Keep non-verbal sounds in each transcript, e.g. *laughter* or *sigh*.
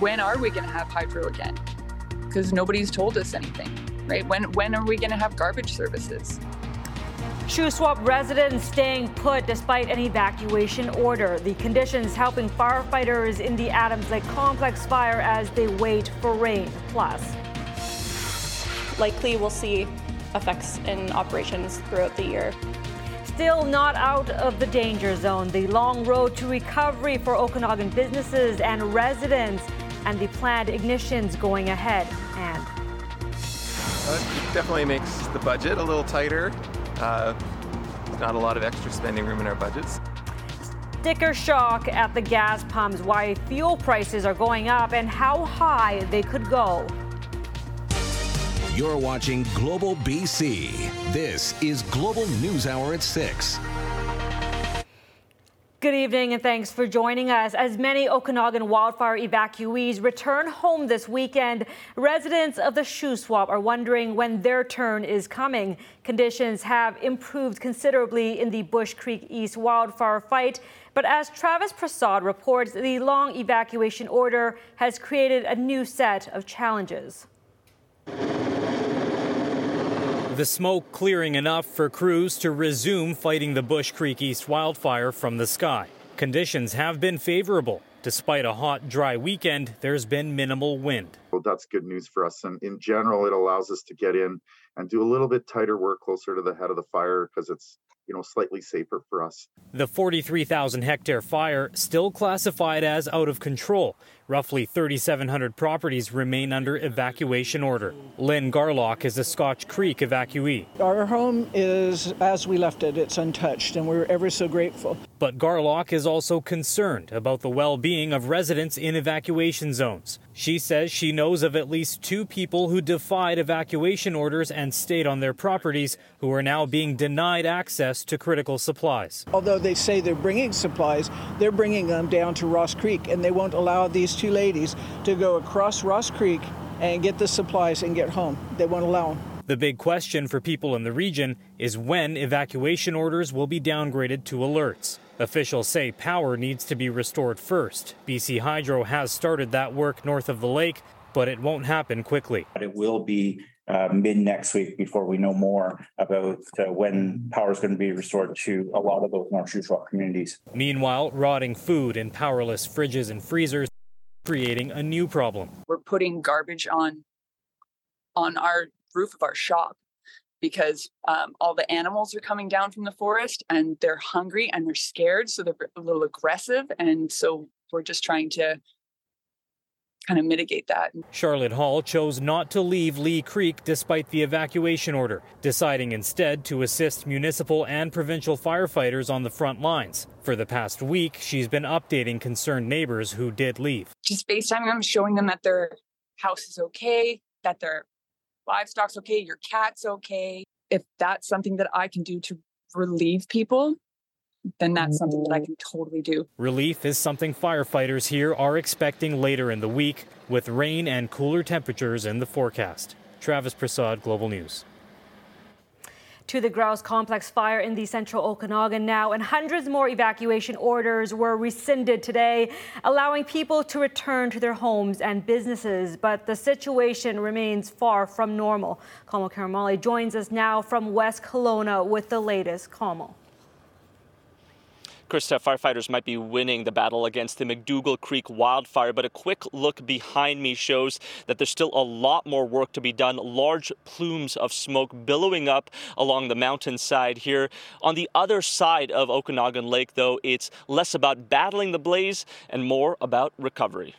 when are we going to have hydro again? Because nobody's told us anything, right? When when are we going to have garbage services? Shuswap residents staying put despite an evacuation order. The conditions helping firefighters in the Adams Lake complex fire as they wait for rain. Plus, likely we'll see effects in operations throughout the year. Still not out of the danger zone. The long road to recovery for Okanagan businesses and residents, and the planned ignitions going ahead. And it definitely makes the budget a little tighter. Uh, not a lot of extra spending room in our budgets. Sticker shock at the gas pumps, why fuel prices are going up, and how high they could go. You're watching Global BC. This is Global News Hour at 6. Good evening and thanks for joining us. As many Okanagan wildfire evacuees return home this weekend, residents of the Shuswap are wondering when their turn is coming. Conditions have improved considerably in the Bush Creek East wildfire fight, but as Travis Prasad reports, the long evacuation order has created a new set of challenges. The smoke clearing enough for crews to resume fighting the Bush Creek East wildfire from the sky. Conditions have been favorable. Despite a hot, dry weekend, there's been minimal wind. Well, that's good news for us. And in general, it allows us to get in and do a little bit tighter work closer to the head of the fire because it's you know slightly safer for us. The 43,000 hectare fire still classified as out of control. Roughly 3,700 properties remain under evacuation order. Lynn Garlock is a Scotch Creek evacuee. Our home is as we left it, it's untouched, and we're ever so grateful. But Garlock is also concerned about the well being of residents in evacuation zones. She says she knows of at least two people who defied evacuation orders and stayed on their properties who are now being denied access to critical supplies. Although they say they're bringing supplies, they're bringing them down to Ross Creek, and they won't allow these two ladies to go across Ross Creek and get the supplies and get home. They won't allow them. The big question for people in the region is when evacuation orders will be downgraded to alerts. Officials say power needs to be restored first. BC Hydro has started that work north of the lake, but it won't happen quickly. It will be uh, mid next week before we know more about uh, when power is going to be restored to a lot of those North Shuswap communities. Meanwhile, rotting food in powerless fridges and freezers creating a new problem. We're putting garbage on on our roof of our shop because um, all the animals are coming down from the forest and they're hungry and they're scared, so they're a little aggressive, and so we're just trying to kind of mitigate that. Charlotte Hall chose not to leave Lee Creek despite the evacuation order, deciding instead to assist municipal and provincial firefighters on the front lines. For the past week, she's been updating concerned neighbors who did leave. Just FaceTiming them, showing them that their house is okay, that their livestock's okay, your cat's okay. If that's something that I can do to relieve people, then that's something that I oh. can totally do. Relief is something firefighters here are expecting later in the week with rain and cooler temperatures in the forecast. Travis Prasad, Global News. To the Grouse Complex fire in the central Okanagan now, and hundreds more evacuation orders were rescinded today, allowing people to return to their homes and businesses. But the situation remains far from normal. Kamil Karamali joins us now from West Kelowna with the latest. Kamil. Krista, firefighters might be winning the battle against the McDougall Creek wildfire, but a quick look behind me shows that there's still a lot more work to be done. Large plumes of smoke billowing up along the mountainside here. On the other side of Okanagan Lake, though, it's less about battling the blaze and more about recovery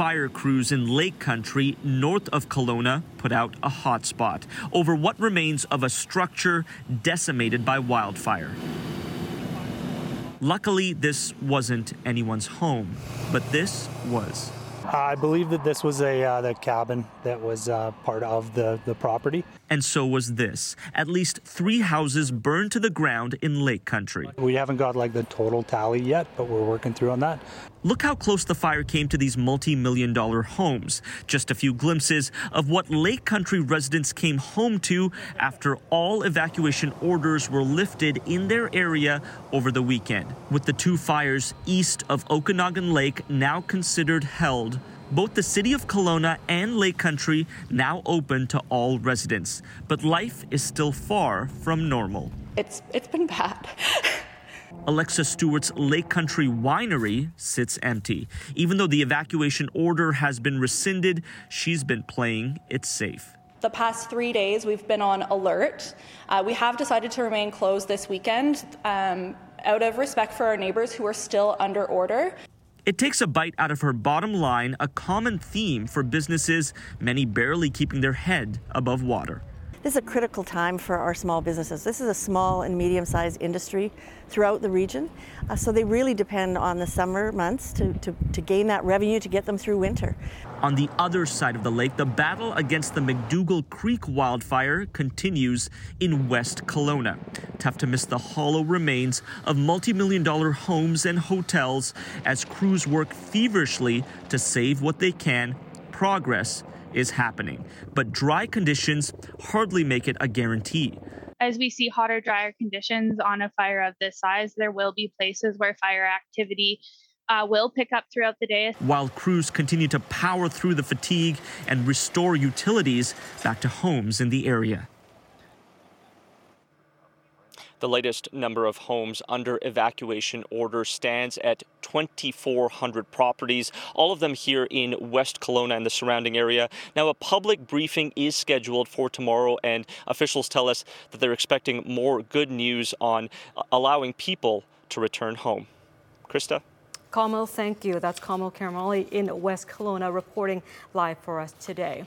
fire crews in Lake Country north of Kelowna put out a hotspot over what remains of a structure decimated by wildfire. Luckily, this wasn't anyone's home, but this was. I believe that this was a uh, the cabin that was uh, part of the, the property. And so was this. At least three houses burned to the ground in Lake Country. We haven't got like the total tally yet, but we're working through on that. Look how close the fire came to these multi million dollar homes. Just a few glimpses of what Lake Country residents came home to after all evacuation orders were lifted in their area over the weekend. With the two fires east of Okanagan Lake now considered held, both the city of Kelowna and Lake Country now open to all residents, but life is still far from normal. It's it's been bad. *laughs* Alexa Stewart's Lake Country Winery sits empty. Even though the evacuation order has been rescinded, she's been playing it safe. The past three days, we've been on alert. Uh, we have decided to remain closed this weekend um, out of respect for our neighbors who are still under order. It takes a bite out of her bottom line, a common theme for businesses, many barely keeping their head above water. This is a critical time for our small businesses. This is a small and medium sized industry throughout the region. Uh, so they really depend on the summer months to, to, to gain that revenue to get them through winter. On the other side of the lake, the battle against the McDougall Creek wildfire continues in West Kelowna. Tough to miss the hollow remains of multi million dollar homes and hotels as crews work feverishly to save what they can. Progress is happening, but dry conditions hardly make it a guarantee. As we see hotter, drier conditions on a fire of this size, there will be places where fire activity uh, will pick up throughout the day. While crews continue to power through the fatigue and restore utilities back to homes in the area. The latest number of homes under evacuation order stands at 2,400 properties, all of them here in West Kelowna and the surrounding area. Now, a public briefing is scheduled for tomorrow, and officials tell us that they're expecting more good news on uh, allowing people to return home. Krista? Kamil, thank you. That's Kamil Karamali in West Kelowna reporting live for us today.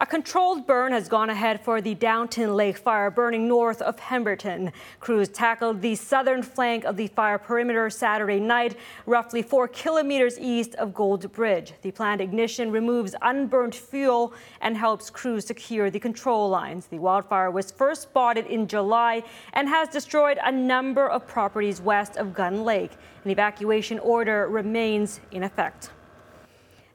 A controlled burn has gone ahead for the Downton Lake fire burning north of Pemberton. Crews tackled the southern flank of the fire perimeter Saturday night, roughly four kilometers east of Gold Bridge. The planned ignition removes unburnt fuel and helps crews secure the control lines. The wildfire was first spotted in July and has destroyed a number of properties west of Gun Lake. An evacuation order remains in effect.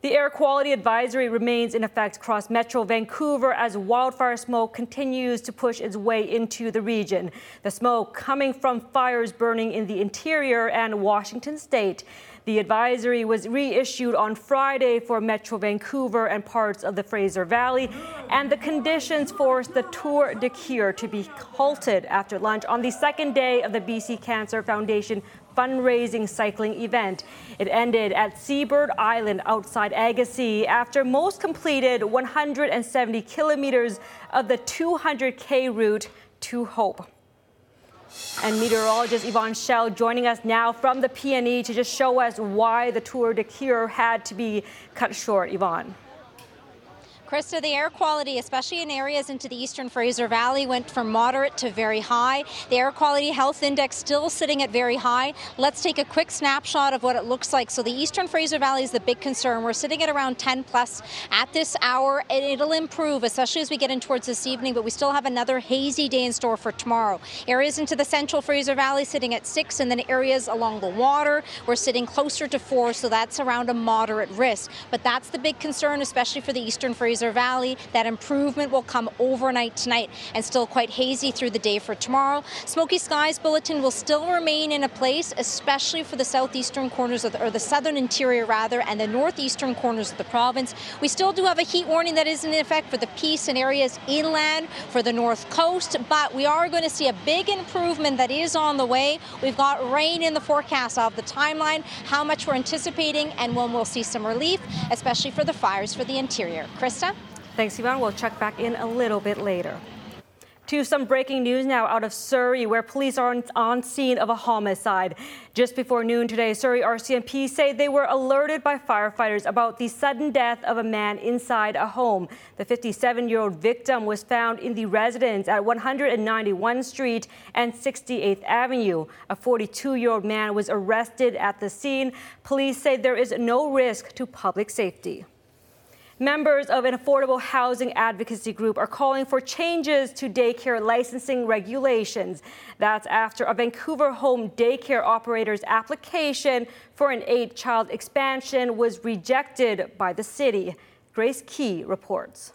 The air quality advisory remains in effect across Metro Vancouver as wildfire smoke continues to push its way into the region. The smoke coming from fires burning in the interior and Washington state. The advisory was reissued on Friday for Metro Vancouver and parts of the Fraser Valley, and the conditions forced the Tour de Cure to be halted after lunch on the second day of the BC Cancer Foundation fundraising cycling event. It ended at Seabird Island outside Agassiz after most completed 170 kilometers of the 200K route to Hope. And meteorologist Yvonne Schalle joining us now from the PNE to just show us why the Tour de Cure had to be cut short. Yvonne. Krista, the air quality, especially in areas into the eastern Fraser Valley, went from moderate to very high. The air quality health index still sitting at very high. Let's take a quick snapshot of what it looks like. So the eastern Fraser Valley is the big concern. We're sitting at around 10 plus at this hour, and it'll improve, especially as we get in towards this evening, but we still have another hazy day in store for tomorrow. Areas into the central Fraser Valley sitting at six, and then areas along the water, we're sitting closer to four, so that's around a moderate risk. But that's the big concern, especially for the eastern Fraser Fraser Valley. That improvement will come overnight tonight and still quite hazy through the day for tomorrow. Smoky skies bulletin will still remain in a place, especially for the southeastern corners of the, or the southern interior rather, and the northeastern corners of the province. We still do have a heat warning that is in effect for the Peace and areas inland for the north coast, but we are going to see a big improvement that is on the way. We've got rain in the forecast of the timeline, how much we're anticipating, and when we'll see some relief, especially for the fires for the interior. Krista? Thanks, Yvonne. We'll check back in a little bit later. To some breaking news now out of Surrey, where police are on scene of a homicide. Just before noon today, Surrey RCMP say they were alerted by firefighters about the sudden death of a man inside a home. The 57 year old victim was found in the residence at 191 Street and 68th Avenue. A 42 year old man was arrested at the scene. Police say there is no risk to public safety. Members of an affordable housing advocacy group are calling for changes to daycare licensing regulations. That's after a Vancouver home daycare operator's application for an eight child expansion was rejected by the city. Grace Ke reports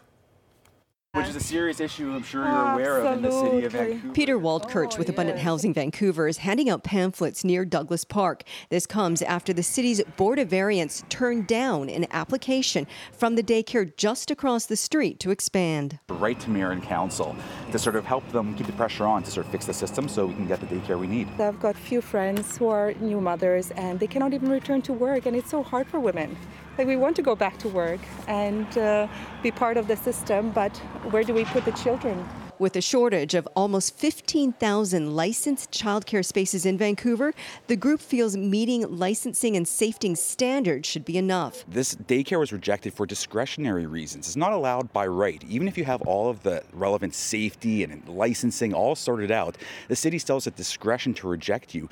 which is a serious issue I'm sure you're aware of in the city of Vancouver. Peter Waldkirch with Abundant oh, Housing Vancouver is handing out pamphlets near Douglas Park. This comes after the city's Board of Variance turned down an application from the daycare just across the street to expand. Right to mayor and council to sort of help them keep the pressure on to sort of fix the system so we can get the daycare we need. I've got few friends who are new mothers and they cannot even return to work and it's so hard for women. Like we want to go back to work and uh, be part of the system, but where do we put the children? With a shortage of almost 15,000 licensed childcare spaces in Vancouver, the group feels meeting licensing and safety standards should be enough. This daycare was rejected for discretionary reasons. It's not allowed by right. Even if you have all of the relevant safety and licensing all sorted out, the city still has a discretion to reject you.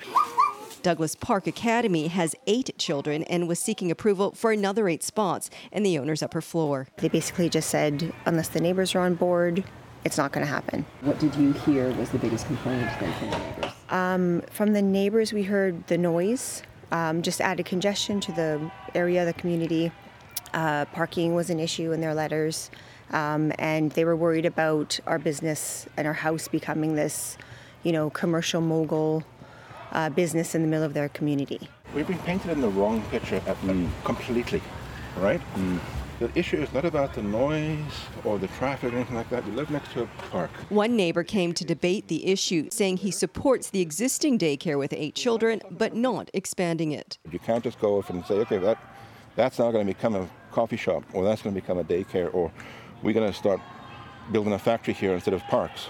Douglas Park Academy has eight children and was seeking approval for another eight spots in the owner's upper floor. They basically just said, unless the neighbors are on board, it's not going to happen. What did you hear was the biggest complaint then from the neighbors? Um, from the neighbors, we heard the noise, um, just added congestion to the area, the community. Uh, parking was an issue in their letters, um, and they were worried about our business and our house becoming this, you know, commercial mogul uh, business in the middle of their community. We've been painted in the wrong picture mm. completely, right? Mm. The issue is not about the noise or the traffic or anything like that. We live next to a park. One neighbor came to debate the issue, saying he supports the existing daycare with eight children, but not expanding it. You can't just go off and say, okay, that that's now going to become a coffee shop, or that's going to become a daycare, or we're going to start building a factory here instead of parks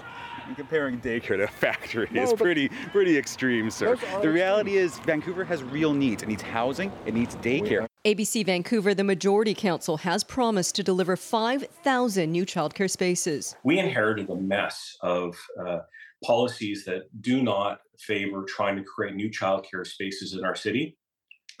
comparing daycare to a *laughs* factory no, is pretty pretty extreme, sir. The reality is Vancouver has real needs. It needs housing, it needs daycare. ABC Vancouver, the majority council, has promised to deliver 5,000 new childcare spaces. We inherited a mess of uh, policies that do not favor trying to create new childcare spaces in our city.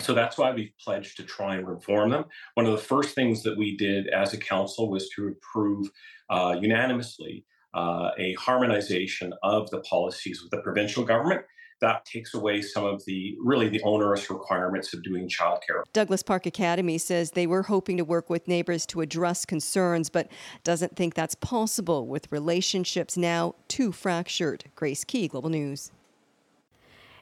So that's why we've pledged to try and reform them. One of the first things that we did as a council was to approve uh, unanimously uh, a harmonization of the policies with the provincial government that takes away some of the really the onerous requirements of doing childcare. Douglas Park Academy says they were hoping to work with neighbors to address concerns, but doesn't think that's possible with relationships now too fractured. Grace Ke, Global News.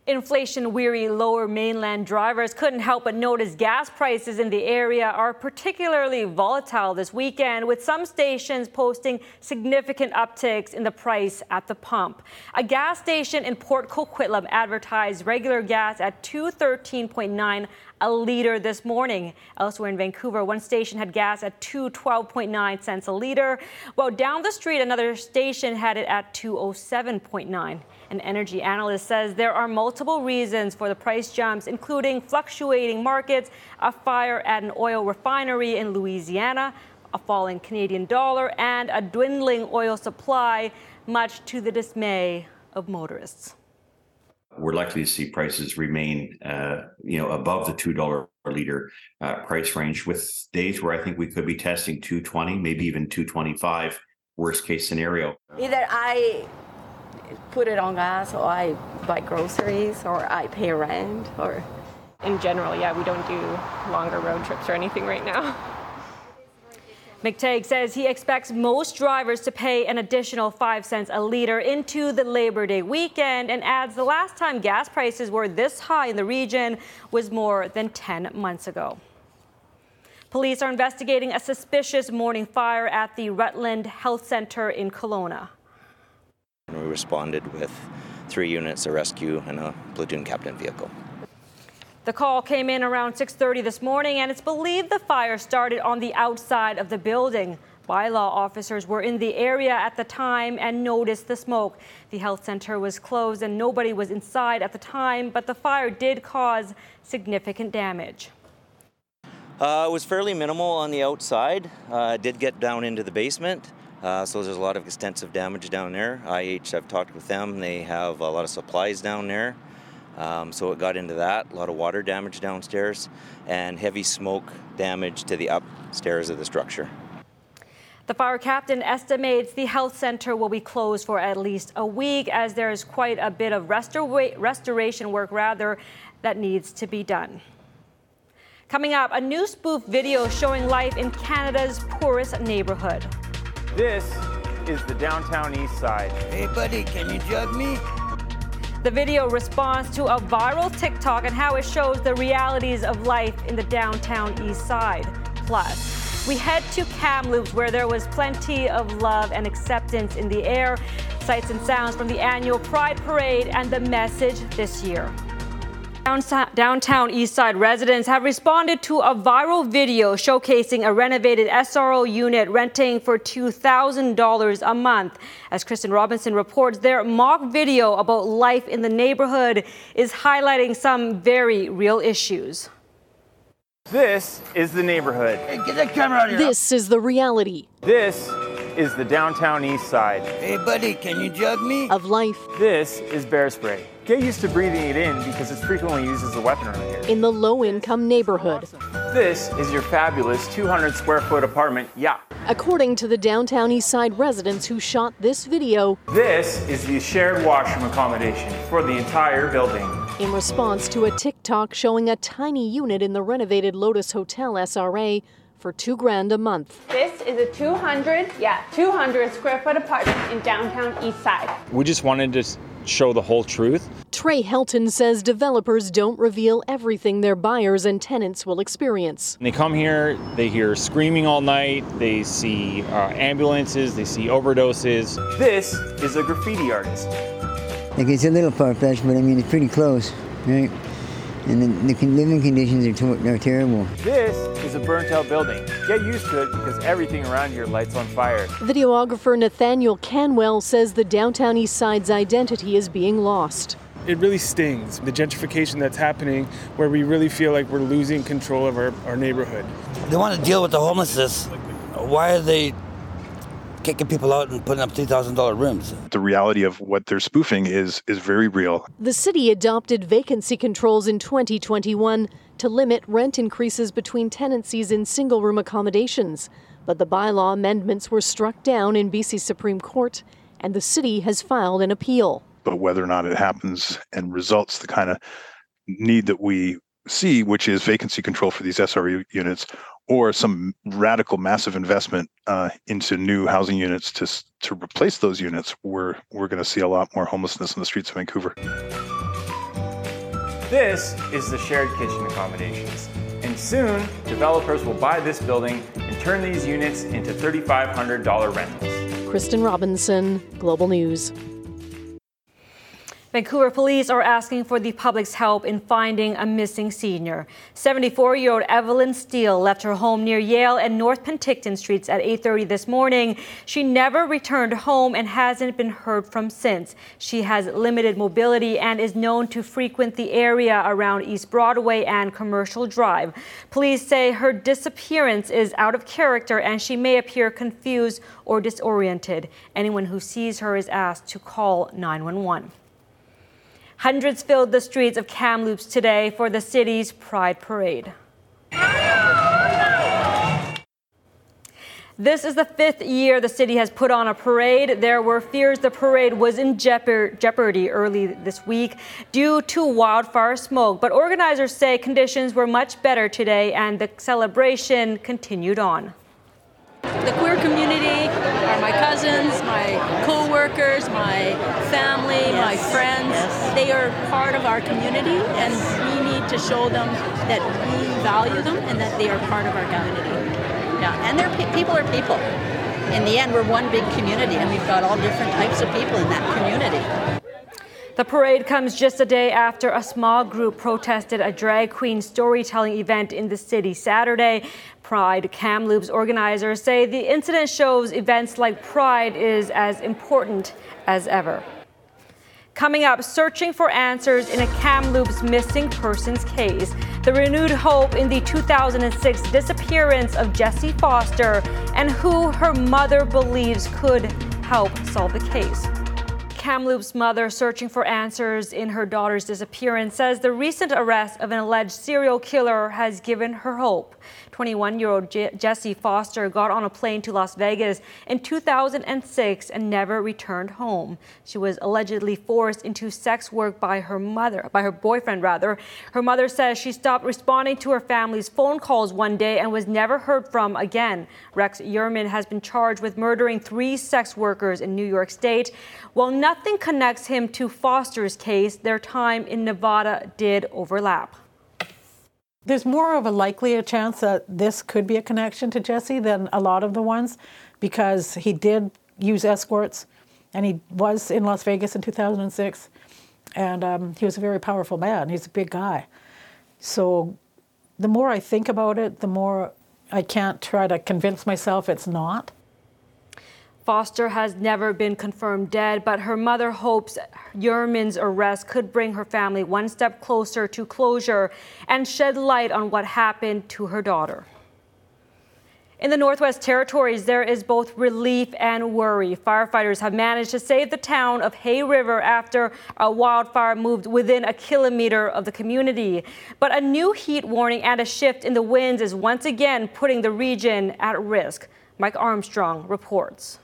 Inflation weary lower mainland drivers couldn't help but notice gas prices in the area are particularly volatile this weekend, with some stations posting significant upticks in the price at the pump. A gas station in Port Coquitlam advertised regular gas at 213.9 a liter this morning. Elsewhere in Vancouver, one station had gas at 212.9 cents a liter, while down the street another station had it at 207.9. An energy analyst says there are multiple reasons for the price jumps, including fluctuating markets, a fire at an oil refinery in Louisiana, a falling Canadian dollar, and a dwindling oil supply, much to the dismay of motorists. We're likely to see prices remain, uh, you know, above the two dollar per liter uh, price range, with days where I think we could be testing two twenty, maybe even two twenty five. Worst case scenario. Either I put it on gas or I buy groceries or I pay rent or in general, yeah, we don't do longer road trips or anything right now. McTeague says he expects most drivers to pay an additional 5 cents a liter into the Labor Day weekend and adds the last time gas prices were this high in the region was more than 10 months ago. Police are investigating a suspicious morning fire at the Rutland Health Center in Kelowna. We responded with three units, a rescue, and a platoon captain vehicle. The call came in around 6:30 this morning, and it's believed the fire started on the outside of the building. Bylaw officers were in the area at the time and noticed the smoke. The health center was closed and nobody was inside at the time, but the fire did cause significant damage. Uh, it was fairly minimal on the outside. Uh, did get down into the basement. Uh, so there's a lot of extensive damage down there. IH, I've talked with them. They have a lot of supplies down there. Um, so it got into that, a lot of water damage downstairs, and heavy smoke damage to the upstairs of the structure. The fire captain estimates the health center will be closed for at least a week as there is quite a bit of restora- restoration work rather that needs to be done. Coming up, a new spoof video showing life in Canada's poorest neighborhood. This is the downtown east side. Hey buddy, can you jug me? The video responds to a viral TikTok and how it shows the realities of life in the downtown east side. Plus, we head to Kamloops, where there was plenty of love and acceptance in the air. Sights and sounds from the annual Pride Parade and the message this year. Downtown Eastside residents have responded to a viral video showcasing a renovated SRO unit renting for $2,000 a month. As Kristen Robinson reports, their mock video about life in the neighborhood is highlighting some very real issues. This is the neighborhood. Hey, get that camera out here. This is the reality. This is the downtown east side. Hey, buddy, can you jug me? Of life. This is bear spray. Get used to breathing it in because it's frequently used as a weapon around here. In the low income neighborhood. This is your fabulous 200 square foot apartment, yeah. According to the downtown east side residents who shot this video, this is the shared washroom accommodation for the entire building. In response to a TikTok showing a tiny unit in the renovated Lotus Hotel SRO for two grand a month. This is a 200, yeah, 200 square foot apartment in downtown East Side. We just wanted to show the whole truth. Trey Helton says developers don't reveal everything their buyers and tenants will experience. They come here, they hear screaming all night, they see uh, ambulances, they see overdoses. This is a graffiti artist. Like it's a little far fetched, but I mean, it's pretty close, right? And the, the living conditions are, to- are terrible. This is a burnt out building. Get used to it because everything around here lights on fire. Videographer Nathaniel Canwell says the downtown east side's identity is being lost. It really stings, the gentrification that's happening, where we really feel like we're losing control of our, our neighborhood. They want to deal with the homelessness. Why are they kicking people out and putting up $3,000 rooms. The reality of what they're spoofing is is very real. The city adopted vacancy controls in 2021 to limit rent increases between tenancies in single room accommodations. But the bylaw amendments were struck down in BC Supreme Court, and the city has filed an appeal. But whether or not it happens and results the kind of need that we see, which is vacancy control for these SRO units, or some radical massive investment uh, into new housing units to to replace those units, we're we're going to see a lot more homelessness in the streets of Vancouver. This is the shared kitchen accommodations. And soon, developers will buy this building and turn these units into $3,500 rentals. Kristen Robinson, Global News. Vancouver police are asking for the public's help in finding a missing senior. 74-year-old Evelyn Steele left her home near Yale and North Penticton Streets at 8:30 this morning. She never returned home and hasn't been heard from since. She has limited mobility and is known to frequent the area around East Broadway and Commercial Drive. Police say her disappearance is out of character and she may appear confused or disoriented. Anyone who sees her is asked to call 911. Hundreds filled the streets of Kamloops today for the city's Pride Parade. This is the fifth year the city has put on a parade. There were fears the parade was in jeopardy early this week due to wildfire smoke, but organizers say conditions were much better today and the celebration continued on. The queer community are my cousins, my co-workers, my family, yes. my friends. Yes. They are part of our community and we need to show them that we value them and that they are part of our community. Yeah, and they're people are people. In the end, we're one big community and we've got all different types of people in that community. The parade comes just a day after a small group protested a drag queen storytelling event in the city Saturday. Pride Kamloops organizers say the incident shows events like Pride is as important as ever. Coming up, searching for answers in a Kamloops missing persons case. The renewed hope in the 2006 disappearance of Jessie Foster and who her mother believes could help solve the case. Kamloops mother searching for answers in her daughter's disappearance says the recent arrest of an alleged serial killer has given her hope. 21 year old Jessie Foster got on a plane to Las Vegas in 2006 and never returned home. She was allegedly forced into sex work by her mother, by her boyfriend rather. Her mother says she stopped responding to her family's phone calls one day and was never heard from again. Rex Heuermann has been charged with murdering three sex workers in New York State. While nothing connects him to Foster's case, their time in Nevada did overlap. There's more of a likely a chance that this could be a connection to Jessie than a lot of the ones because he did use escorts and he was in Las Vegas in 2006 and um, he was a very powerful man. He's a big guy. So the more I think about it, the more I can't try to convince myself it's not. Foster has never been confirmed dead, but her mother hopes Heuermann's arrest could bring her family one step closer to closure and shed light on what happened to her daughter. In the Northwest Territories, there is both relief and worry. Firefighters have managed to save the town of Hay River after a wildfire moved within a kilometer of the community. But a new heat warning and a shift in the winds is once again putting the region at risk. Mike Armstrong reports.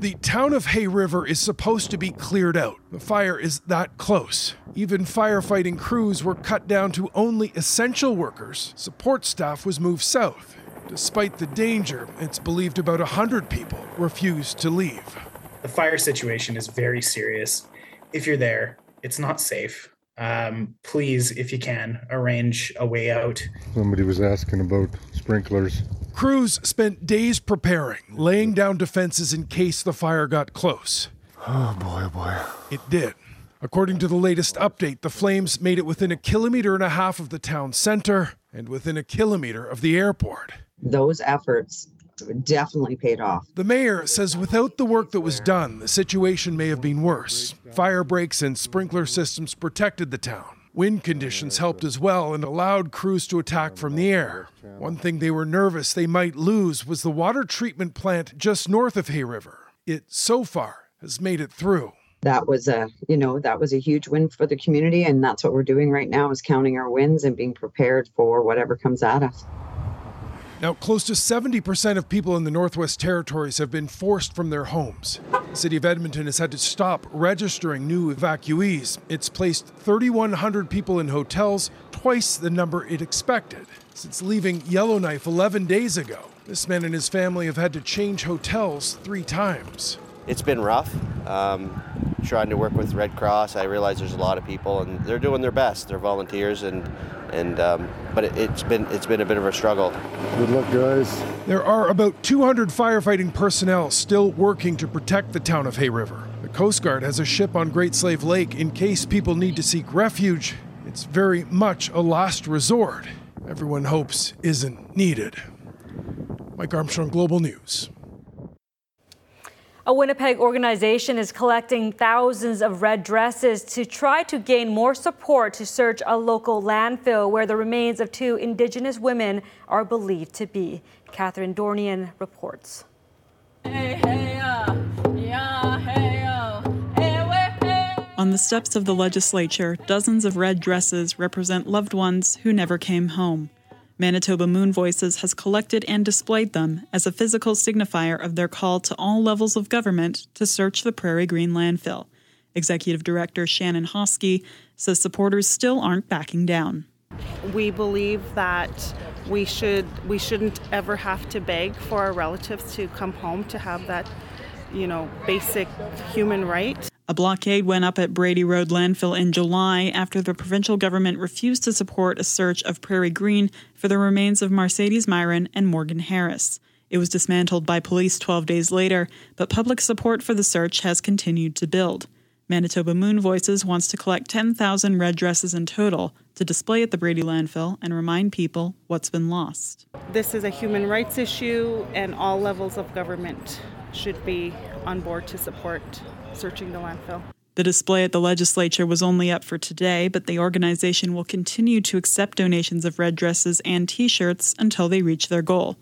The town of Hay River is supposed to be cleared out. The fire is that close. Even firefighting crews were cut down to only essential workers. Support staff was moved south. Despite the danger, it's believed about 100 people refused to leave. The fire situation is very serious. If you're there, it's not safe. Um, please, if you can, arrange a way out. Somebody was asking about sprinklers. Crews spent days preparing, laying down defenses in case the fire got close. Oh boy, oh boy. It did. According to the latest update, the flames made it within a kilometer and a half of the town center and within a kilometer of the airport. Those efforts definitely paid off. The mayor says without the work that was done, the situation may have been worse. Fire breaks and sprinkler systems protected the town. Wind conditions helped as well and allowed crews to attack from the air. One thing they were nervous they might lose was the water treatment plant just north of Hay River. It so far has made it through. That was a, you know, that was a huge win for the community and that's what we're doing right now is counting our wins and being prepared for whatever comes at us. Now, close to 70% of people in the Northwest Territories have been forced from their homes. The city of Edmonton has had to stop registering new evacuees. It's placed 3,100 people in hotels, twice the number it expected. Since leaving Yellowknife 11 days ago, this man and his family have had to change hotels three times. It's been rough. Um, trying to work with Red Cross, I realize there's a lot of people, and they're doing their best. They're volunteers, and and um, but it, it's been it's been a bit of a struggle. Good luck, guys. There are about 200 firefighting personnel still working to protect the town of Hay River. The Coast Guard has a ship on Great Slave Lake in case people need to seek refuge. It's very much a last resort. Everyone hopes isn't needed. Mike Armstrong, Global News. A Winnipeg organization is collecting thousands of red dresses to try to gain more support to search a local landfill where the remains of two Indigenous women are believed to be. Catherine Dornian reports. On the steps of the legislature, dozens of red dresses represent loved ones who never came home. Manitoba Moon Voices has collected and displayed them as a physical signifier of their call to all levels of government to search the Prairie Green landfill. Executive Director Shannon Hoskie says supporters still aren't backing down. We believe that we should we shouldn't ever have to beg for our relatives to come home to have that, you know, basic human right. A blockade went up at Brady Road landfill in July after the provincial government refused to support a search of Prairie Green for the remains of Mercedes Myran and Morgan Harris. It was dismantled by police 12 days later, but public support for the search has continued to build. Manitoba Moon Voices wants to collect 10,000 red dresses in total to display at the Brady landfill and remind people what's been lost. This is a human rights issue, and all levels of government should be on board to support searching the landfill. The display at the legislature was only up for today, but the organization will continue to accept donations of red dresses and t shirts until they reach their goal.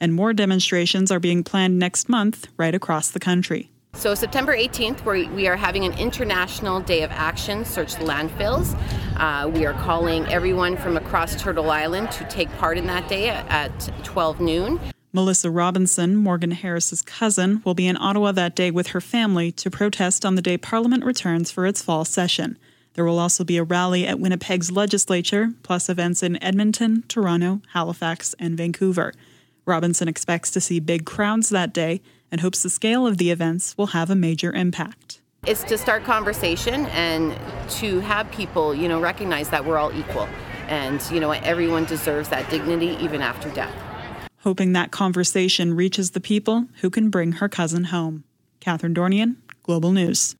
And more demonstrations are being planned next month right across the country. So, September 18th, we we are having an International Day of Action, Search Landfills. Uh, we are calling everyone from across Turtle Island to take part in that day at 12 noon. Melissa Robinson, Morgan Harris's cousin, will be in Ottawa that day with her family to protest on the day Parliament returns for its fall session. There will also be a rally at Winnipeg's legislature, plus events in Edmonton, Toronto, Halifax, and Vancouver. Robinson expects to see big crowds that day and hopes the scale of the events will have a major impact. It's to start conversation and to have people, you know, recognize that we're all equal and, you know, everyone deserves that dignity even after death. Hoping that conversation reaches the people who can bring her cousin home. Catherine Dornian, Global News.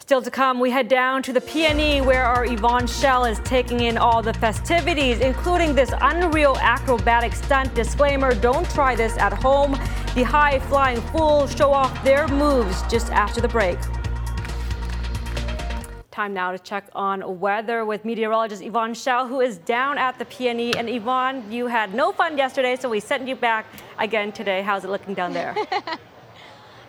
Still to come, we head down to the PNE where our Yvonne Schalle is taking in all the festivities, including this unreal acrobatic stunt. Disclaimer don't try this at home. The high flying fools show off their moves just after the break. Time now to check on weather with meteorologist Yvonne Schalle, who is down at the PNE. And Yvonne, you had no fun yesterday, so we sent you back again today. How's it looking down there? *laughs*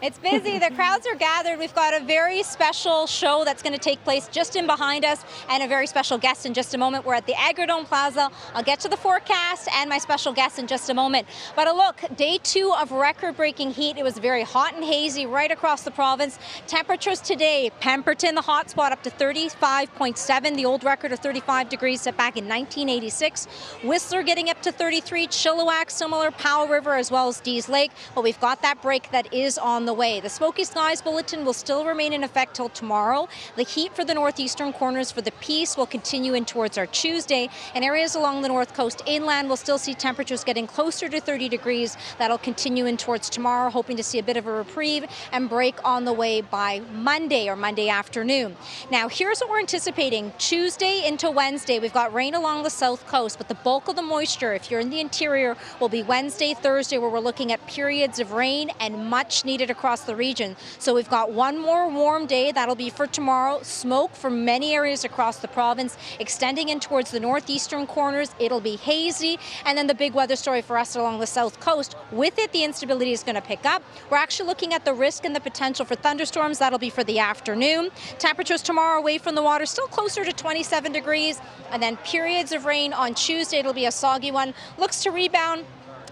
It's busy. The crowds are gathered. We've got a very special show that's going to take place just in behind us and a very special guest in just a moment. We're at the Agrodome Plaza. I'll get to the forecast and my special guest in just a moment. But a look, day two of record breaking heat. It was very hot and hazy right across the province. Temperatures today, Pemberton, the hot spot, up to 35.7, the old record of 35 degrees set back in 1986. Whistler getting up to 33, Chilliwack, similar, Powell River, as well as Dease Lake. But we've got that break that is on way. The Smoky Skies Bulletin will still remain in effect till tomorrow. The heat for the northeastern corners for the Peace will continue in towards our Tuesday, and areas along the north coast inland will still see temperatures getting closer to 30 degrees. That'll continue in towards tomorrow, hoping to see a bit of a reprieve and break on the way by Monday or Monday afternoon. Now, here's what we're anticipating Tuesday into Wednesday. We've got rain along the south coast, but the bulk of the moisture, if you're in the interior, will be Wednesday, Thursday, where we're looking at periods of rain and much needed across the region. So we've got one more warm day. That'll be for tomorrow. Smoke from many areas across the province, extending in towards the northeastern corners. It'll be hazy. And then the big weather story for us along the south coast. With it, the instability is going to pick up. We're actually looking at the risk and the potential for thunderstorms. That'll be for the afternoon. Temperatures tomorrow away from the water still closer to 27 degrees. And then periods of rain on Tuesday. It'll be a soggy one. Looks to rebound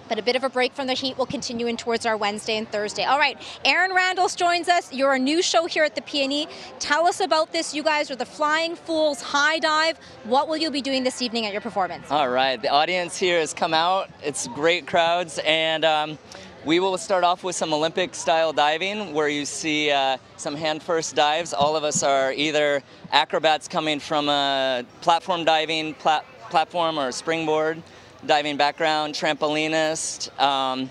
but a bit of a break from the heat will continue in towards our Wednesday and Thursday. All right, Aaron Randalls joins us. You're a new show here at the PNE. Tell us about this. You guys are the Flying Fools High Dive. What will you be doing this evening at your performance? All right, the audience here has come out. It's great crowds, and um, we will start off with some Olympic style diving where you see uh, some hand first dives. All of us are either acrobats coming from a platform diving plat- platform or a springboard diving background, trampolinist. Um,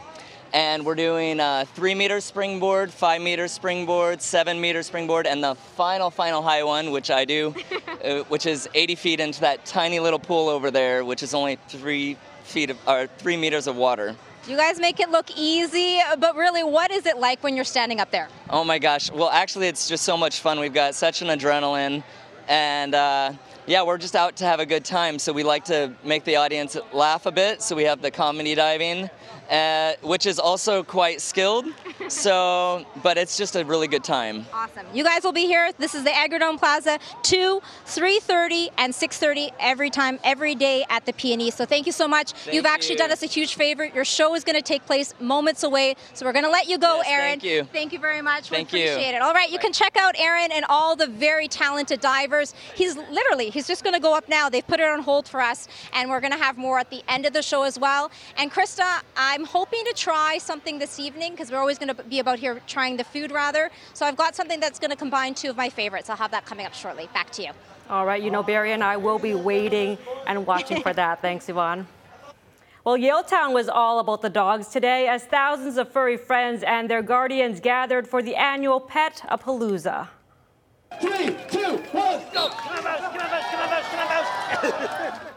and we're doing a three meter springboard, five meter springboard, seven meter springboard, and the final, final high one, which I do, *laughs* uh, which is 80 feet into that tiny little pool over there, which is only three feet of, or three meters of water. You guys make it look easy, but really, what is it like when you're standing up there? Oh my gosh. Well, actually, it's just so much fun. We've got such an adrenaline. And uh, yeah, we're just out to have a good time. So we like to make the audience laugh a bit. So we have the comedy diving, uh, which is also quite skilled. So, but it's just a really good time. Awesome. You guys will be here. This is the Agrodome Plaza, 2, 3.30, and 6.30 every time, every day at the PNE. So thank you so much. Thank You've actually you. done us a huge favor. Your show is going to take place moments away. So we're going to let you go, Yes, Aaron. thank you. Thank you very much. Thank we you. appreciate it. All right, you can check out Aaron and all the very talented divers. He's literally, he's just going to go up now. They've put it on hold for us, and we're going to have more at the end of the show as well. And Krista, I'm hoping to try something this evening because we're always going to be about here trying the food rather. So I've got something that's going to combine two of my favorites. I'll have that coming up shortly. Back to you. All right, you know, Barry and I will be waiting and watching for that. Thanks, Yvonne. Well, Yale Town was all about the dogs today as thousands of furry friends and their guardians gathered for the annual Pet a Palooza. Three, two, one, go! Come on, mouse, come on, mouse, come on, mouse, come on, mouse! *laughs*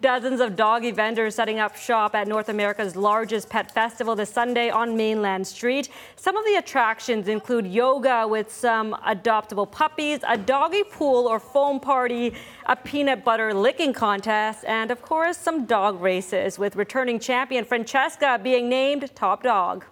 Dozens of doggy vendors setting up shop at North America's largest pet festival this Sunday on Mainland Street. Some of the attractions include yoga with some adoptable puppies, a doggy pool or foam party, a peanut butter licking contest, and of course, some dog races with returning champion Francesca being named top dog.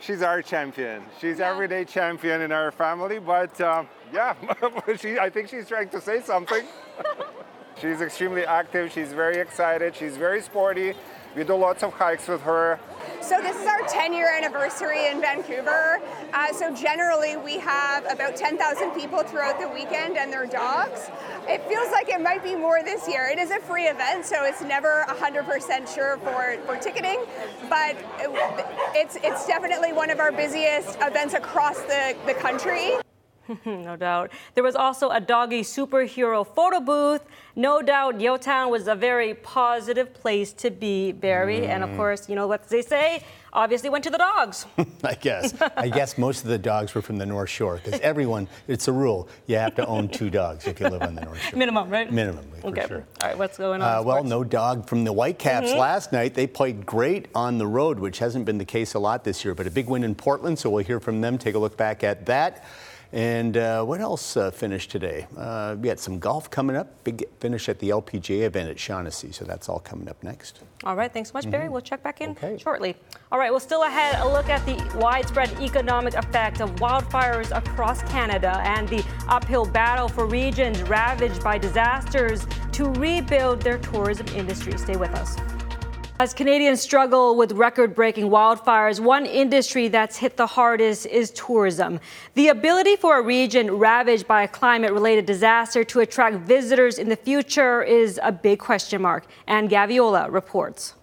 she's our champion. She's everyday champion in our family. But um, yeah, *laughs* she, I think she's trying to say something. *laughs* she's extremely active. She's very excited. She's very sporty. We do lots of hikes with her. So this is our 10 year anniversary in Vancouver. Uh, so generally we have about 10,000 people throughout the weekend and their dogs. It feels like it might be more this year. It is a free event, so it's never 100% sure for, for ticketing, but it's, it's definitely one of our busiest events across the, the country. *laughs* no doubt. There was also a doggy superhero photo booth. No doubt Yaletown was a very positive place to be, Barry. Mm. And of mm. course, you know what they say? Obviously went to the dogs. *laughs* I guess. I guess most of the dogs were from the North Shore because everyone, it's a rule, you have to own two dogs if you live on the North Shore. Minimum, right? Minimum, okay. for sure. All right, what's going on? Uh, well, no dog from the Whitecaps mm-hmm. last night. They played great on the road, which hasn't been the case a lot this year, but a big win in Portland, so we'll hear from them. Take a look back at that. And uh, what else uh, finished today? Uh, we had some golf coming up. Big finish at the LPGA event at Shaughnessy. So that's all coming up next. All right. Thanks so much, Barry. Mm-hmm. We'll check back in okay. shortly. All right. Well, still ahead, a look at the widespread economic effect of wildfires across Canada and the uphill battle for regions ravaged by disasters to rebuild their tourism industry. Stay with us. As Canadians struggle with record breaking wildfires, one industry that's hit the hardest is tourism. The ability for a region ravaged by a climate related disaster to attract visitors in the future is a big question mark. Anne Gaviola reports.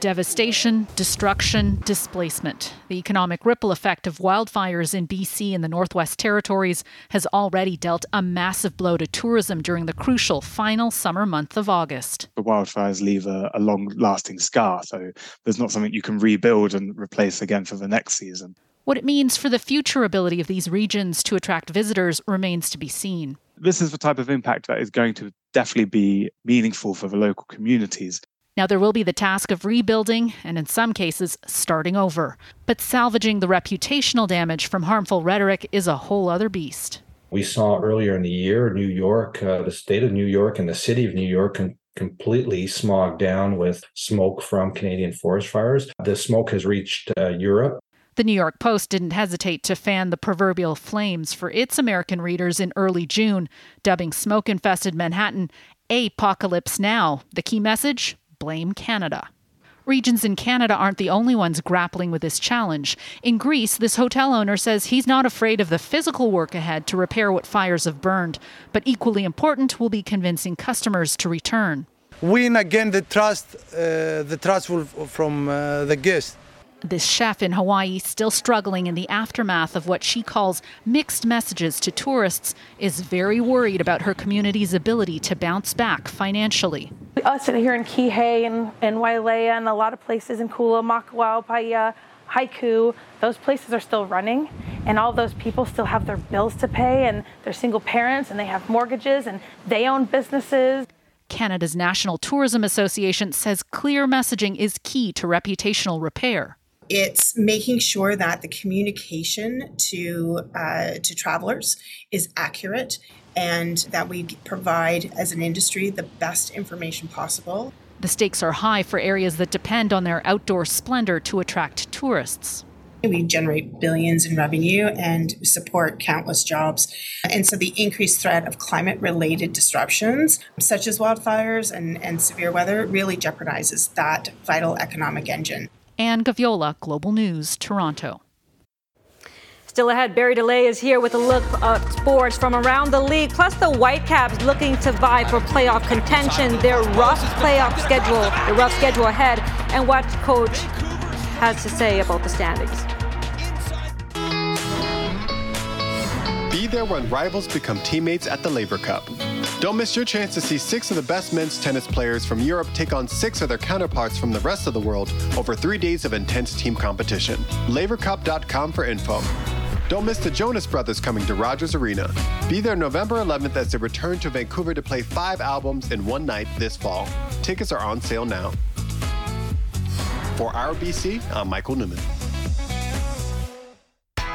Devastation, destruction, displacement. The economic ripple effect of wildfires in BC and the Northwest Territories has already dealt a massive blow to tourism during the crucial final summer month of August. The wildfires leave a, a long lasting scar, so there's not something you can rebuild and replace again for the next season. What it means for the future ability of these regions to attract visitors remains to be seen. This is the type of impact that is going to definitely be meaningful for the local communities. Now, there will be the task of rebuilding and, in some cases, starting over. But salvaging the reputational damage from harmful rhetoric is a whole other beast. We saw earlier in the year New York, uh, the state of New York and the city of New York com- completely smogged down with smoke from Canadian forest fires. The smoke has reached uh, Europe. The New York Post didn't hesitate to fan the proverbial flames for its American readers in early June, dubbing smoke infested Manhattan Apocalypse Now. The key message blame Canada. Regions in Canada aren't the only ones grappling with this challenge. In Greece, this hotel owner says he's not afraid of the physical work ahead to repair what fires have burned, but equally important will be convincing customers to return. Win again the trust, uh, the trust from uh, the guests. This chef in Hawaii, still struggling in the aftermath of what she calls mixed messages to tourists, is very worried about her community's ability to bounce back financially. Us here in Kihei and, and Wailea and a lot of places in Kula, Makawao, Paia, Haiku, those places are still running, and all those people still have their bills to pay, and they're single parents, and they have mortgages, and they own businesses. Canada's National Tourism Association says clear messaging is key to reputational repair it's making sure that the communication to uh, to travelers is accurate and that we provide as an industry the best information possible. The stakes are high for areas that depend on their outdoor splendor to attract tourists. We generate billions in revenue and support countless jobs. And so the increased threat of climate related disruptions, such as wildfires and, and severe weather, really jeopardizes that vital economic engine. Anne Gaviola, Global News, Toronto. Still ahead, Barry DeLay is here with a look at sports from around the league, plus the Whitecaps looking to vie for playoff contention, their rough playoff schedule, the rough schedule ahead, and what coach has to say about the standings. Be there when rivals become teammates at the Laver Cup. Don't miss your chance to see six of the best men's tennis players from Europe take on six of their counterparts from the rest of the world over three days of intense team competition. LaverCup.com for info. Don't miss the Jonas Brothers coming to Rogers Arena. Be there November 11th as they return to Vancouver to play five albums in one night this fall. Tickets are on sale now. For our BC, I'm Michael Newman.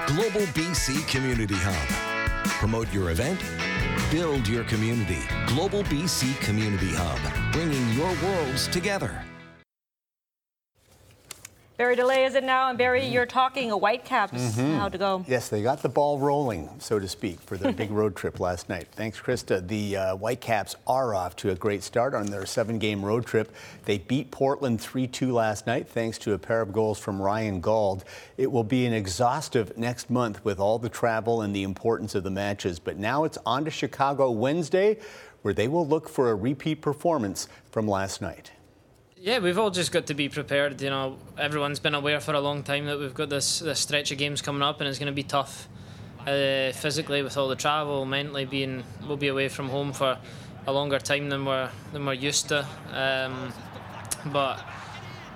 Global BC Community Hub. Promote your event Build your community. Global BC Community Hub, bringing your worlds together. Barry DeLay is it now? And Barry, you're talking Whitecaps. Mm-hmm. How to go? Yes, they got the ball rolling, so to speak, for their big *laughs* road trip last night. Thanks, Krista. The uh, Whitecaps are off to a great start on their seven-game road trip. They beat Portland 3-2 last night, thanks to a pair of goals from Ryan Gauld. It will be an exhaustive next month with all the travel and the importance of the matches. But now it's on to Chicago Wednesday, where they will look for a repeat performance from last night. Yeah, we've all just got to be prepared. You know, everyone's been aware for a long time that we've got this this stretch of games coming up, and it's going to be tough uh, physically with all the travel, mentally being we'll be away from home for a longer time than we're than we're used to. Um, but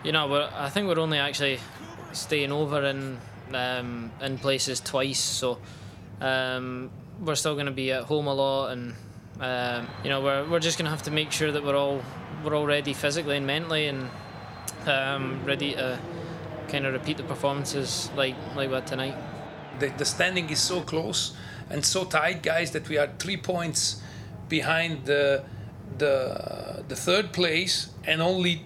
you know, I think we're only actually staying over in um, in places twice, so um, we're still going to be at home a lot, and um, you know, we're we're just going to have to make sure that we're all we're all ready physically and mentally and um, ready to kind of repeat the performances like like what tonight. The, the standing is so close and so tight, guys, that we are three points behind the the the third place and only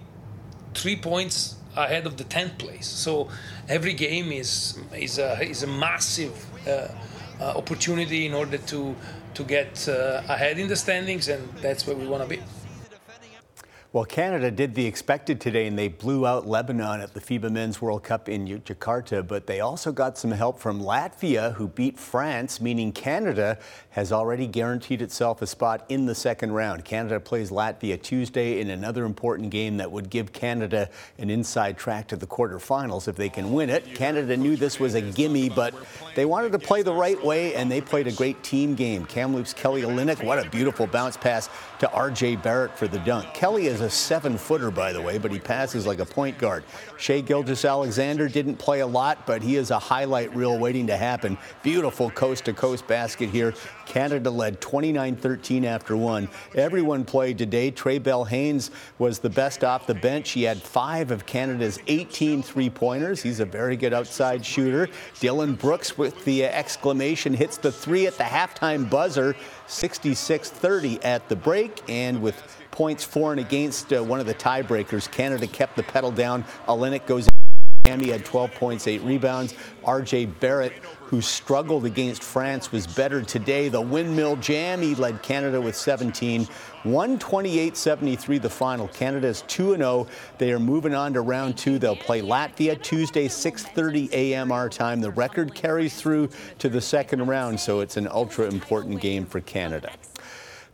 three points ahead of the tenth place. So every game is is a is a massive uh, uh, opportunity in order to to get uh, ahead in the standings, and that's where we want to be. Well, Canada did the expected today and they blew out Lebanon at the FIBA Men's World Cup in Jakarta, but they also got some help from Latvia, who beat France, meaning Canada has already guaranteed itself a spot in the second round. Canada plays Latvia Tuesday in another important game that would give Canada an inside track to the quarterfinals if they can win it. Canada knew this was a gimme, but they wanted to play the right way and they played a great team game. Kamloops Kelly Olynyk, what a beautiful bounce pass to RJ Barrett for the dunk. Kelly is a seven footer, by the way, but he passes like a point guard. Shai Gilgeous-Alexander didn't play a lot, but he is a highlight reel waiting to happen. Beautiful coast to coast basket here. Canada led 29 13 after one. Everyone played today. Trae Bell-Haynes was the best off the bench. He had five of Canada's 18 three pointers. He's a very good outside shooter. Dillon Brooks with the exclamation hits the three at the halftime buzzer, 66 30 at the break, and with points for and against uh, one of the tiebreakers. Canada kept the pedal down. Olynyk goes Miami had 12 points, 8 rebounds. RJ Barrett, who struggled against France, was better today. The windmill jam, he led Canada with 17. 128-73 the final. Canada is 2-0. They are moving on to round two. They'll play Latvia Tuesday, 6.30 a.m. our time. The record carries through to the second round, so it's an ultra important game for Canada.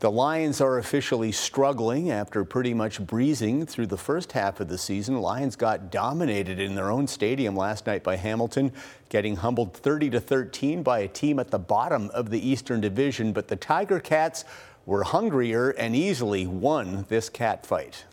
The Lions are officially struggling after pretty much breezing through the first half of the season. Lions got dominated in their own stadium last night by Hamilton, getting humbled 30 to 13 by a team at the bottom of the Eastern Division. But the Tiger Cats were hungrier and easily won this cat fight.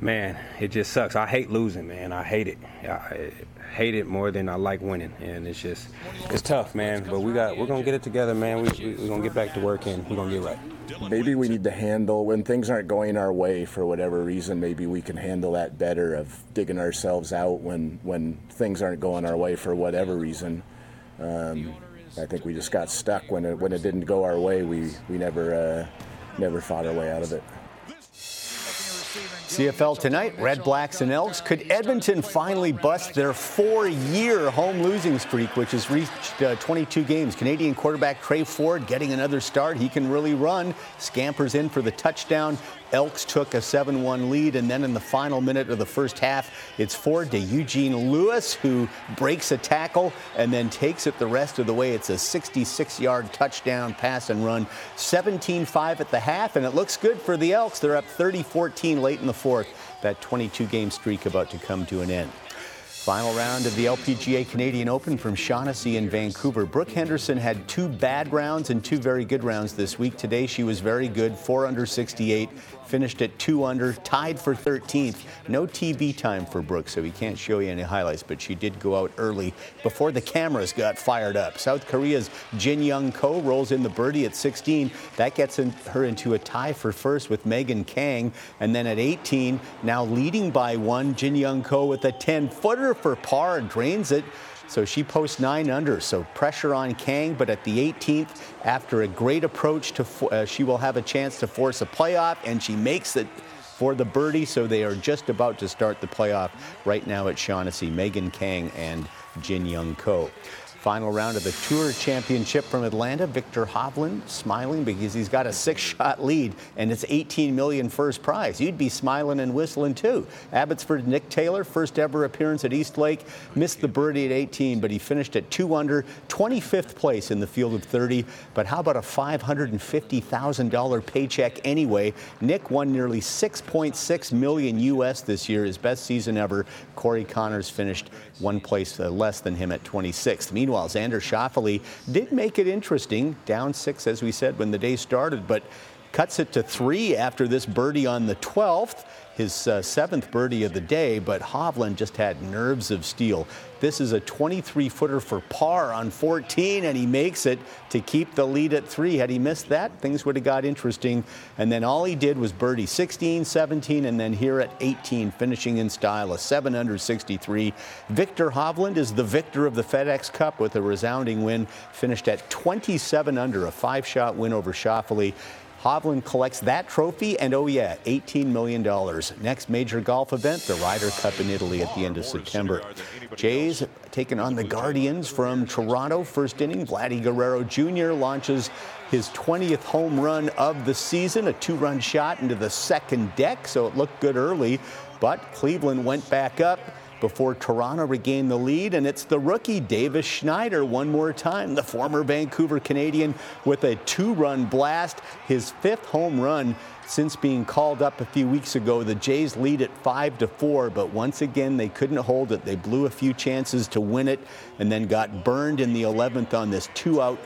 Man, it just sucks. I hate losing, man. I hate it. I hate it more than I like winning, and it's just it's tough, man. But we got we're gonna get it together, man. We, we, we're gonna get back to work and we're gonna get right. Maybe we need to handle when things aren't going our way for whatever reason. Maybe we can handle that better of digging ourselves out when when things aren't going our way for whatever reason. Um, I think we just got stuck when it when it didn't go our way. We we never uh, never fought our way out of it. CFL tonight, Red Blacks and Elks. Could Edmonton finally bust their four-year home losing streak, which has reached uh, 22 games? Canadian quarterback Tre Ford getting another start. He can really run. Scampers in for the touchdown. Elks took a 7 1 lead, and then in the final minute of the first half, it's Ford to Eugene Lewis, who breaks a tackle and then takes it the rest of the way. It's a 66 yard touchdown pass and run, 17 5 at the half, and it looks good for the Elks. They're up 30 14 late in the fourth. That 22 game streak about to come to an end. Final round of the LPGA Canadian Open from Shaughnessy in Vancouver. Brooke Henderson had two bad rounds and two very good rounds this week. Today she was very good, four under 68, finished at two under, tied for 13th. No TV time for Brooks, so we can't show you any highlights, but she did go out early before the cameras got fired up. South Korea's Jin Young Ko rolls in the birdie at 16. That gets in, her into a tie for first with Megan Khang. And then at 18, now leading by one, Jin Young Ko with a 10 footer for par, drains it. So she posts nine under. So pressure on Khang. but at the 18th, after a great approach to, uh, she will have a chance to force a playoff, and she makes it for the birdie, so they are just about to start the playoff right now at Shaughnessy. Megan Khang and Jin Young Ko. Final round of the Tour Championship from Atlanta. Viktor Hovland smiling because he's got a six-shot lead and it's 18 million first prize. You'd be smiling and whistling too. Abbotsford Nick Taylor, first ever appearance at East Lake, missed the birdie at 18, but he finished at two under, 25th place in the field of 30. But how about a $550,000 paycheck anyway? Nick won nearly 6.6 million US this year, his best season ever. Corey Conners finished one place uh, less than him at 26th. Meanwhile, Xander Schauffele did make it interesting, down six, as we said, when the day started, but cuts it to three after this birdie on the 12th his uh, seventh birdie of the day, but Hovland just had nerves of steel. This is a 23 footer for par on 14, and he makes it to keep the lead at three. Had he missed that, things would have got interesting. And then all he did was birdie 16, 17, and then here at 18, finishing in style, a 7 under 63. Viktor Hovland is the victor of the FedEx Cup with a resounding win, finished at 27 under, a five shot win over Schauffele. Hovland collects that trophy, and oh yeah, $18 million. Next major golf event, the Ryder Cup in Italy at the end of September. Jays taking on the Guardians from Toronto. First inning, Vladdy Guerrero Jr. launches his 20th home run of the season, a two-run shot into the second deck, so it looked good early. But Cleveland went back up before Toronto regained the lead. And it's the rookie, Davis Schneider, one more time, the former Vancouver Canadian, with a two run blast, his fifth home run since being called up a few weeks ago. The Jays lead at 5 to 4, but once again, they couldn't hold it. They blew a few chances to win it and then got burned in the 11th on this two out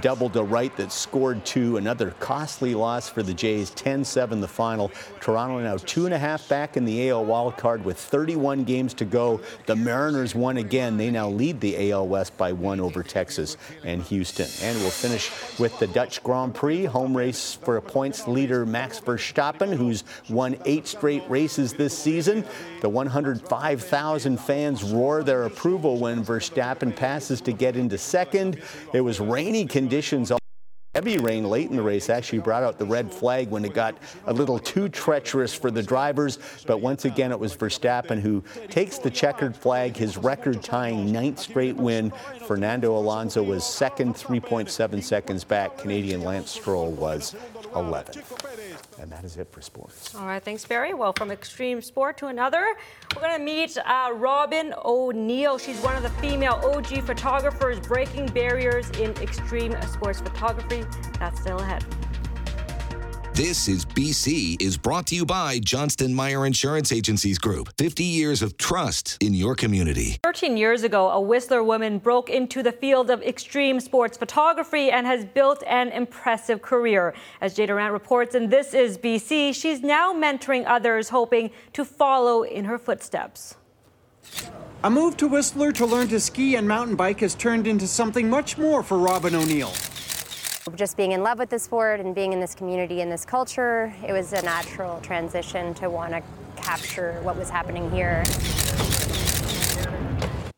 double to right that scored two. Another costly loss for the Jays, 10-7 the final. Toronto now two and a half back in the AL wild card with 31 games to go. The Mariners won again. They now lead the AL West by one over Texas and Houston. And we'll finish with the Dutch Grand Prix home race for points leader Max Verstappen, who's won eight straight races this season. The 105,000 fans roar their approval when Verstappen passes to get into second. It was rainy conditions. Heavy rain late in the race actually brought out the red flag when it got a little too treacherous for the drivers. But once again, it was Verstappen who takes the checkered flag, his record tying ninth straight win. Fernando Alonso was second, 3.7 seconds back. Canadian Lance Stroll was 11th. And that is it for sports. All right, thanks, Barry. Well, from extreme sport to another, we're going to meet uh, Robin O'Neill. She's one of the female OG photographers breaking barriers in extreme sports photography. That's still ahead. This is BC is brought to you by Johnston Meyer Insurance Agencies Group. 50 years of trust in your community. 13 years ago, a Whistler woman broke into the field of extreme sports photography and has built an impressive career. As Jay Durant reports in This is BC, she's now mentoring others, hoping to follow in her footsteps. A move to Whistler to learn to ski and mountain bike has turned into something much more for Robin O'Neill. Just being in love with the sport and being in this community and this culture, it was a natural transition to want to capture what was happening here.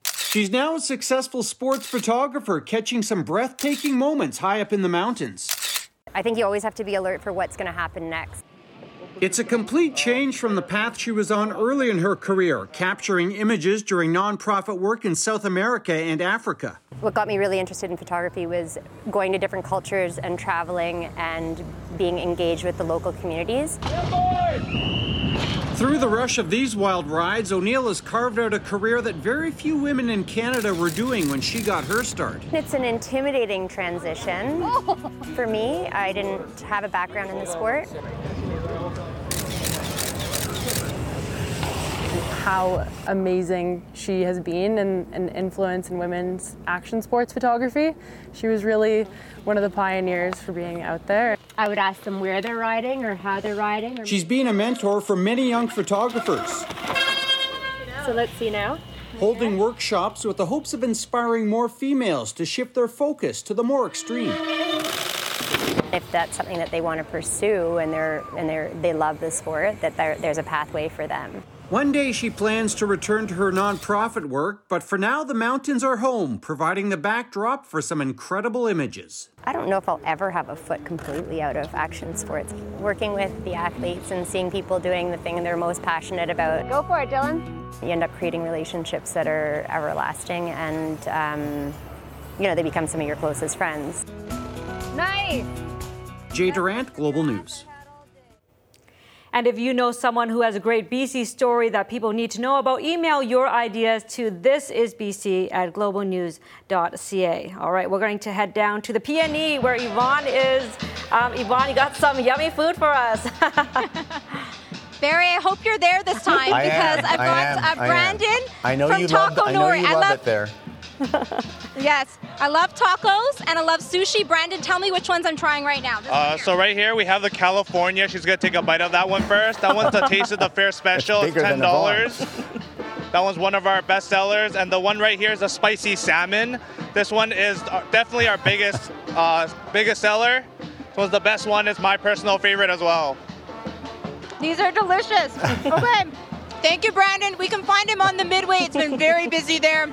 She's now a successful sports photographer, catching some breathtaking moments high up in the mountains. I think you always have to be alert for what's going to happen next. It's a complete change from the path she was on early in her career, capturing images during nonprofit work in South America and Africa. What got me really interested in photography was going to different cultures and traveling and being engaged with the local communities. Through the rush of these wild rides, O'Neill has carved out a career that very few women in Canada were doing when she got her start. It's an intimidating transition *laughs* for me. I didn't have a background in the sport. How amazing she has been and an influence in women's action sports photography. She was really one of the pioneers for being out there. I would ask them where they're riding or how they're riding. Or... She's been a mentor for many young photographers. So let's see now. Holding workshops with the hopes of inspiring more females to shift their focus to the more extreme. If that's something that they want to pursue and they're and they're they love the sport, that there's a pathway for them. One day she plans to return to her nonprofit work, but for now the mountains are home, providing the backdrop for some incredible images. I don't know if I'll ever have a foot completely out of action sports. Working with the athletes and seeing people doing the thing they're most passionate about. Go for it, Dylan. You end up creating relationships that are everlasting and, um, you know, they become some of your closest friends. Nice. Jay Durant, Global News. And if you know someone who has a great BC story that people need to know about, email your ideas to thisisbc at globalnews.ca. All right, we're going to head down to the PNE where Yvonne is. Um, Yvonne, you got some yummy food for us. *laughs* Barry, I hope you're there this time I because am, I've I got am, uh, I am. Brandon I know from you love. Taco I know Nori. you I love love it there. *laughs* yes, I love tacos and I love sushi. Brandon, tell me which ones I'm trying right now. Uh, here. so right here we have the California. She's gonna take a bite of that one first. That one's the *laughs* Taste of the Fair special. It's bigger ten than a bar. dollars. that one's one of our best sellers, and the one right here is a spicy salmon. This one is uh, definitely our biggest uh, biggest seller. This one's the best one. It's my personal favorite as well. These are delicious. *laughs* okay. Thank you, Brandon. We can find him on the midway. It's been very busy there.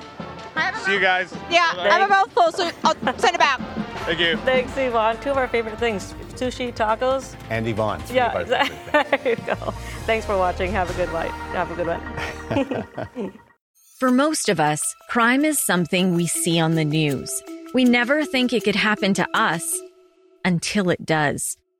I have a See you guys. Yeah, I have a mouthful, so I'll send it back. Thank you. Thanks, Yvonne. Two of our favorite things sushi, tacos. And Yvonne. Yeah, exactly. *laughs* there you go. Thanks for watching. Have a good night. Have a good one. *laughs* For most of us, crime is something we see on the news. We never think it could happen to us until it does.